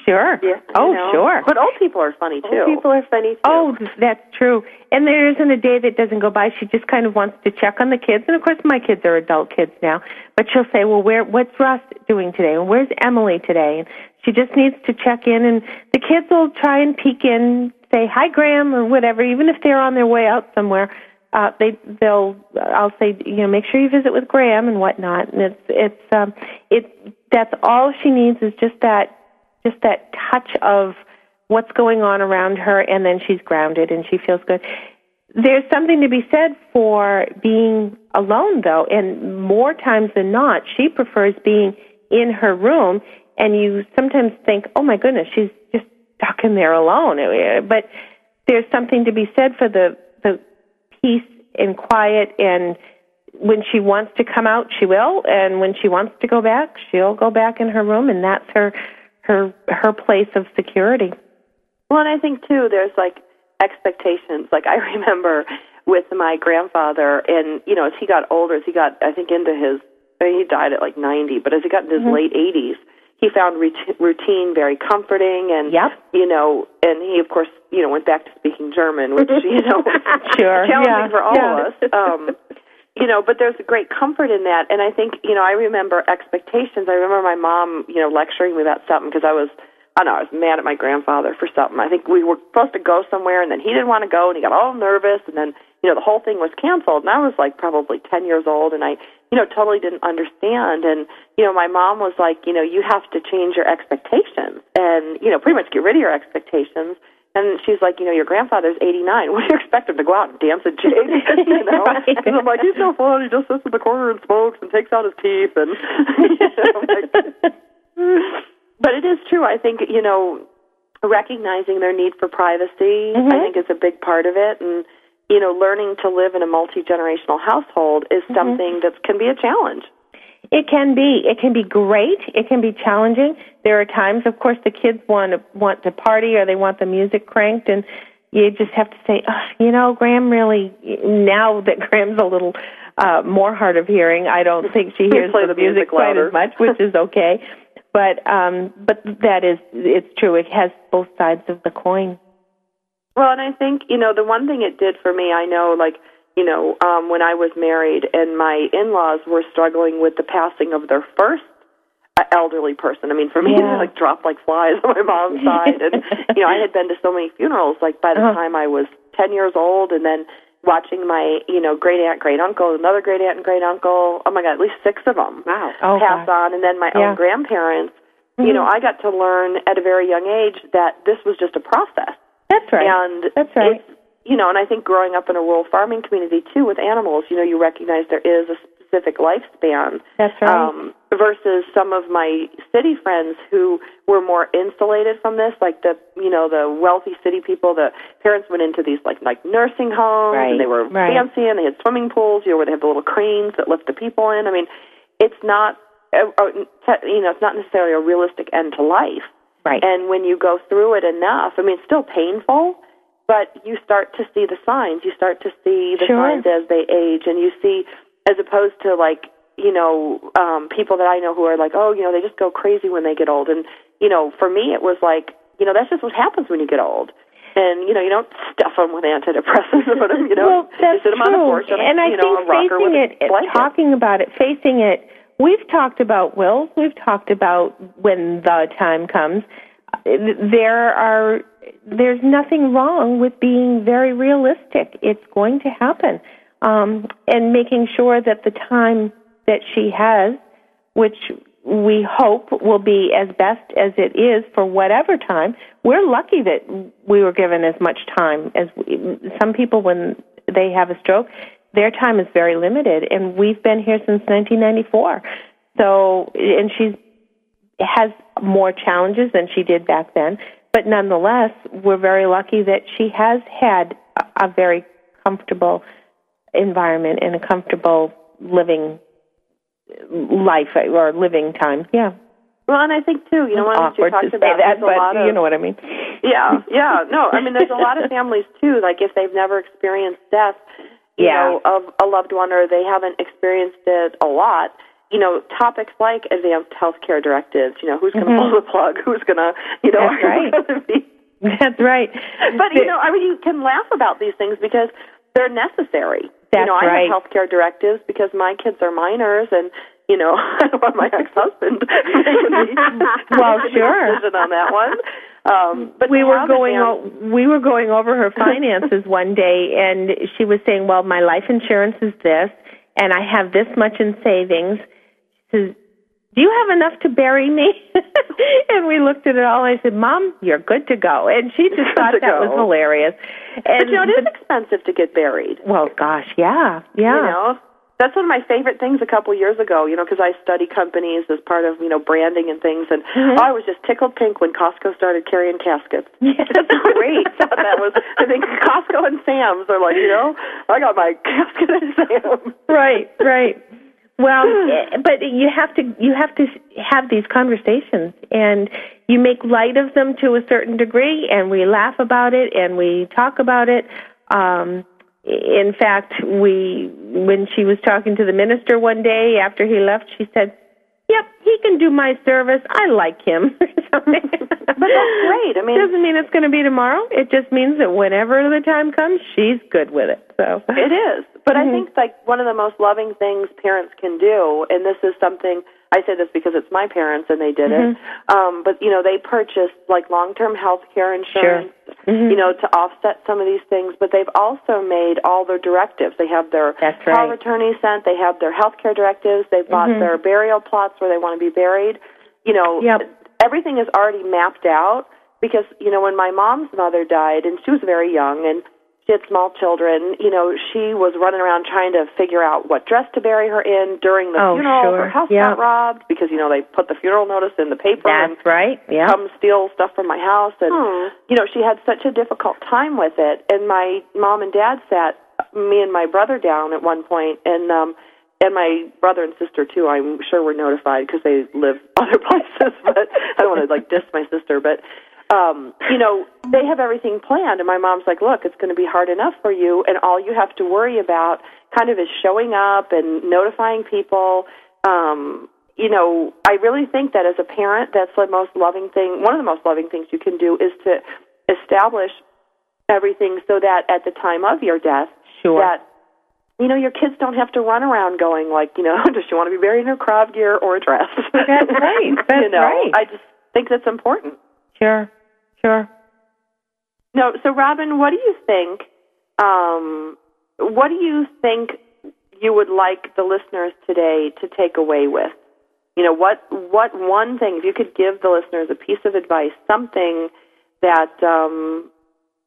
Sure. Yeah. Oh, know? sure. But old people are funny too. Old people are funny too. Oh, that's true. And there isn't a day that doesn't go by. She just kind of wants to check on the kids. And of course, my kids are adult kids now. But she'll say, "Well, where? What's Ross doing today? And where's Emily today?" And she just needs to check in. And the kids will try and peek in, say hi, Gram, or whatever, even if they're on their way out somewhere. Uh, they they'll I'll say you know make sure you visit with Gram and whatnot and it's it's um it that's all she needs is just that just that touch of what's going on around her and then she's grounded and she feels good. There's something to be said for being alone though and more times than not she prefers being in her room and you sometimes think oh my goodness she's just stuck in there alone. Uh, but there's something to be said for the the peace and quiet and when she wants to come out she will and when she wants to go back she'll go back in her room and that's her her her place of security Well, and I think too, there's like expectations. Like I (laughs) remember with my grandfather, and you know, as he got older, as he got, I think, into his, I mean, he died at like 90, but as he got into his late 80s, he found rout- routine very comforting, and Yep. you know, and he of course, you know, went back to speaking German, which (laughs) you know, Sure, challenging yeah, for all yeah. of us. Um, you know, but there's a great comfort in that, and I think you know, I remember expectations. I remember my mom, you know, lecturing me about something because I was. I don't know, I was mad at my grandfather for something. I think we were supposed to go somewhere and then he didn't want to go and he got all nervous and then, you know, the whole thing was canceled and I was like probably 10 years old and I, you know, totally didn't understand and, you know, my mom was like, you know, you have to change your expectations and, you know, pretty much get rid of your expectations And she's like, you know, your grandfather's 89. (laughs) What do you expect him to go out and dance at jig? (laughs) (laughs) you know? Right. And I'm like, he's no fun. He just sits in the corner and smokes and takes out his teeth. And, you know, like, but it is true. I think, you know, recognizing their need for privacy, Mhm. I think is a big part of it. And, you know, learning to live in a multi-generational household is something that can be a challenge. It can be. It can be great. It can be challenging. There are times, of course, the kids want to want to party or they want the music cranked, and you just have to say, oh, you know, Gram really. Now that Gram's a little uh, more hard of hearing, I don't think she hears the, the music quite as much, which is okay. (laughs) But um, but that is it's true. It has both sides of the coin. Well, and I think, you know, the one thing it did for me, I know, like, you know, um, when I was married and my in laws were struggling with the passing of their first uh, elderly person. I mean, for me, Yeah. they like dropped like flies (laughs) on my mom's side. And, you know, I had been to so many funerals, like, by the Uh-huh. time I was 10 years old, and then watching my, you know, great aunt, great uncle, another great aunt and great uncle. Oh my God, at least six of them. Wow. Oh, pass God. on, and then my Yeah. own grandparents. You Mhm. know, I got to learn at a very young age that this was just a process. That's right. And That's right. It's, you know, and I think growing up in a rural farming community too with animals, you know, you recognize there is a specific lifespan. That's right. Um, versus some of my city friends who were more insulated from this, like the you know the wealthy city people. The parents went into these like like nursing homes, Right, and they were right. fancy, and they had swimming pools, you know, where they have the little cranes that lift the people in. I mean, it's not, uh, uh, you know, it's not necessarily a realistic end to life. Right. And when you go through it enough, I mean, it's still painful, but you start to see the signs. You start to see the Sure. signs as they age, and you see, as opposed to like, you know, um, people that I know who are like, oh, you know, they just go crazy when they get old. And, you know, for me, it was like, you know, that's just what happens when you get old. And, you know, you don't stuff them with antidepressants (laughs) or whatever, you know. well, that's you sit them on a porch on a, and I you know, think a rocker facing with it, blanket. talking about it, facing it. We've talked about wills. We've talked about when the time comes. There are. There's nothing wrong with being very realistic. It's going to happen, um, and making sure that the time that she has, which we hope will be as best as it is for whatever time. We're lucky that we were given as much time as we, some people when they have a stroke, their time is very limited, and we've been here since 1994. So, and she's has more challenges than she did back then, but nonetheless, we're very lucky that she has had a, a very comfortable environment and a comfortable living life uh, or living time. Yeah. Well, and I think too, you know, one the you Awkward to say about, that, but of you know what I mean. yeah, yeah. No, I mean, there's a lot of (laughs) families too. Like if they've never experienced death, you Yeah. know, of a loved one, or they haven't experienced it a lot. You know, topics like advanced healthcare directives. You know, who's going to Mhm. pull the plug? Who's going to, you know, That's (laughs) right. be- That's right. but you know, I mean, you can laugh about these things because they're necessary. you That's know, I right. have healthcare directives because my kids are minors, and you know, (laughs) I don't want my (laughs) ex-husband Well, sure. decision on that one. Um, but we were going o- we were going over her finances one day and she was saying well my life insurance is this and i have this much in savings says do you have enough to bury me (laughs) and we looked at it all and i said mom you're good to go and she just thought that was hilarious and But you know, it is expensive to get buried. well gosh yeah yeah You know, that's one of my favorite things a couple years ago. You know, because I study companies as part of you know branding and things, and Mhm. I was just tickled pink when Costco started carrying caskets. (laughs) Yeah. That's (laughs) great. That was. I think Costco and Sam's are like, you know, I got my casket at Sam's. right right well (sighs) eh, but you have to you have to have these conversations and you make light of them to a certain degree and we laugh about it and we talk about it. Um in fact we when she was talking to the minister one day after he left she said yep he can do my service i like him (laughs) but But that's great. I mean, doesn't mean it's going to be tomorrow it just means that whenever the time comes she's good with it so It is. But I Mhm. think like one of the most loving things parents can do, and this is something I say this because it's my parents and they did it. Um, but you know, they purchased like long-term health care insurance, Mhm. you know, to offset some of these things. But they've also made all their directives. They have their That's power of right. attorney sent. They have their health care directives. They've bought Mhm. their burial plots where they want to be buried. You know, Yep. everything is already mapped out because you know when my mom's mother died and she was very young and she had small children, you know, she was running around trying to figure out what dress to bury her in during the Oh, funeral. sure. Her house Yeah. got robbed because you know they put the funeral notice in the paper and That's right. Yeah. come steal stuff from my house and Oh. you know she had such a difficult time with it and my mom and dad sat me and my brother down at one point and um and my brother and sister too i'm sure were notified because they live (laughs) other places but i don't want to like diss my sister but um you know they have everything planned and my mom's like look it's going to be hard enough for you and all you have to worry about kind of is showing up and notifying people um you know, I really think that as a parent, that's the most loving thing. One of the most loving things you can do is to establish everything so that at the time of your death, Sure. that you know your kids don't have to run around going like, you know, (laughs) does she want to be buried in her crowd gear or a dress? That's right. (laughs) you That's know, right. I just think that's important. Sure. Sure. No, so Robin, what do you think? Um, what do you think you would like the listeners today to take away with? You know, what what one thing? If you could give the listeners a piece of advice, something that um,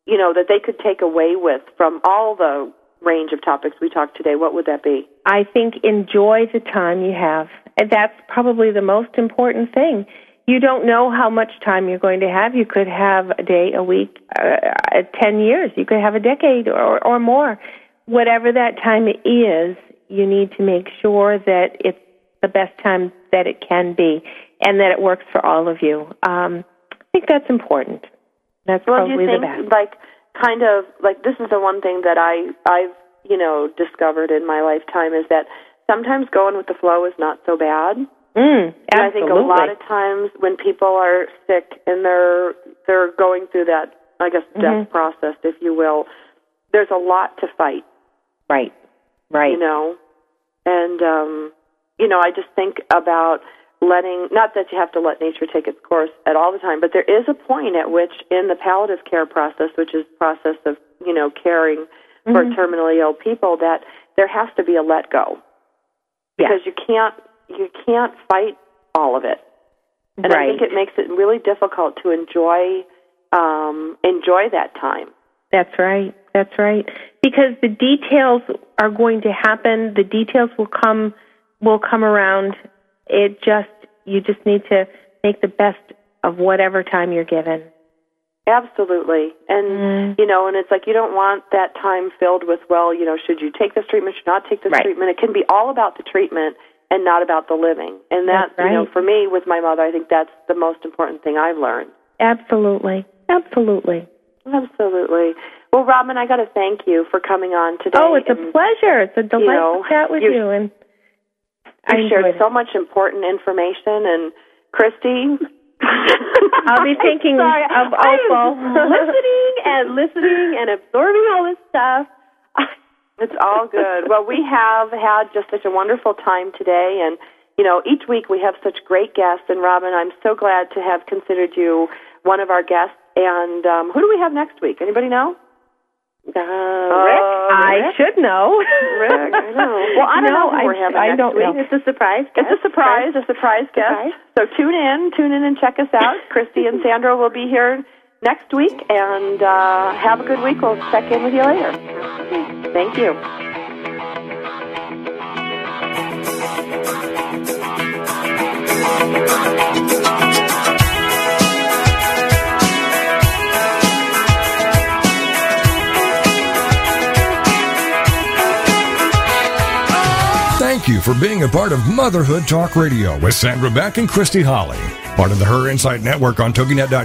you know that they could take away with from all the range of topics we talked today, what would that be? I think enjoy the time you have. And that's probably the most important thing. You don't know how much time you're going to have. You could have a day, a week, uh, uh, 10 years. You could have a decade or, or more. Whatever that time is, you need to make sure that it's the best time that it can be and that it works for all of you. Um, I think that's important. That's Well, do probably you the think best. like kind of like this is the one thing that I I've you know discovered in my lifetime is that sometimes going with the flow is not so bad. Mm, And I think a lot of times when people are sick and they're they're going through that I guess Mm-hmm. death process, if you will, there's a lot to fight. Right. Right. You know, and um, you know I just think about letting not that you have to let nature take its course at all the time, but there is a point at which in the palliative care process, which is process of you know caring for Mhm. terminally ill people, that there has to be a let go Yeah. because you can't you can't fight all of it. And I think it makes it really difficult to enjoy um, enjoy that time. That's right. That's right. Because the details are going to happen. The details will come will come around. It just you just need to make the best of whatever time you're given. Absolutely. And Mm. you know, and it's like you don't want that time filled with well, you know, should you take this treatment, should not take this Right. treatment. It can be all about the treatment and not about the living. And that, That's you know, for me with my mother, I think that's the most important thing I've learned. Absolutely. Absolutely. Absolutely. Well, Robin, I got to thank you for coming on today. Oh, it's a pleasure. It's a delight know, to chat with you- you, and I shared it. so much important information, and Christy. (laughs) I'll be thinking (laughs) Sorry, of Opal. listening and listening and absorbing all this stuff. It's all good. Well, we have had just such a wonderful time today, and you know, each week we have such great guests. And Robin, I'm so glad to have considered you one of our guests. And um, who do we have next week? Anybody know? Uh, Rick? I should know. Rick, I know. Well, I don't No, know who I- we're having I next don't week. know. It's a surprise. It's a guest. surprise, a surprise guest. Surprise. So tune in, tune in and check us out. (laughs) Christy and Sandra will be here next week, and uh, have a good week. We'll check in with you later. Thank you. Thank you for being a part of Motherhood Talk Radio with Sandra Beck and Christy Holly, part of the Her Insight Network on TogiNet.com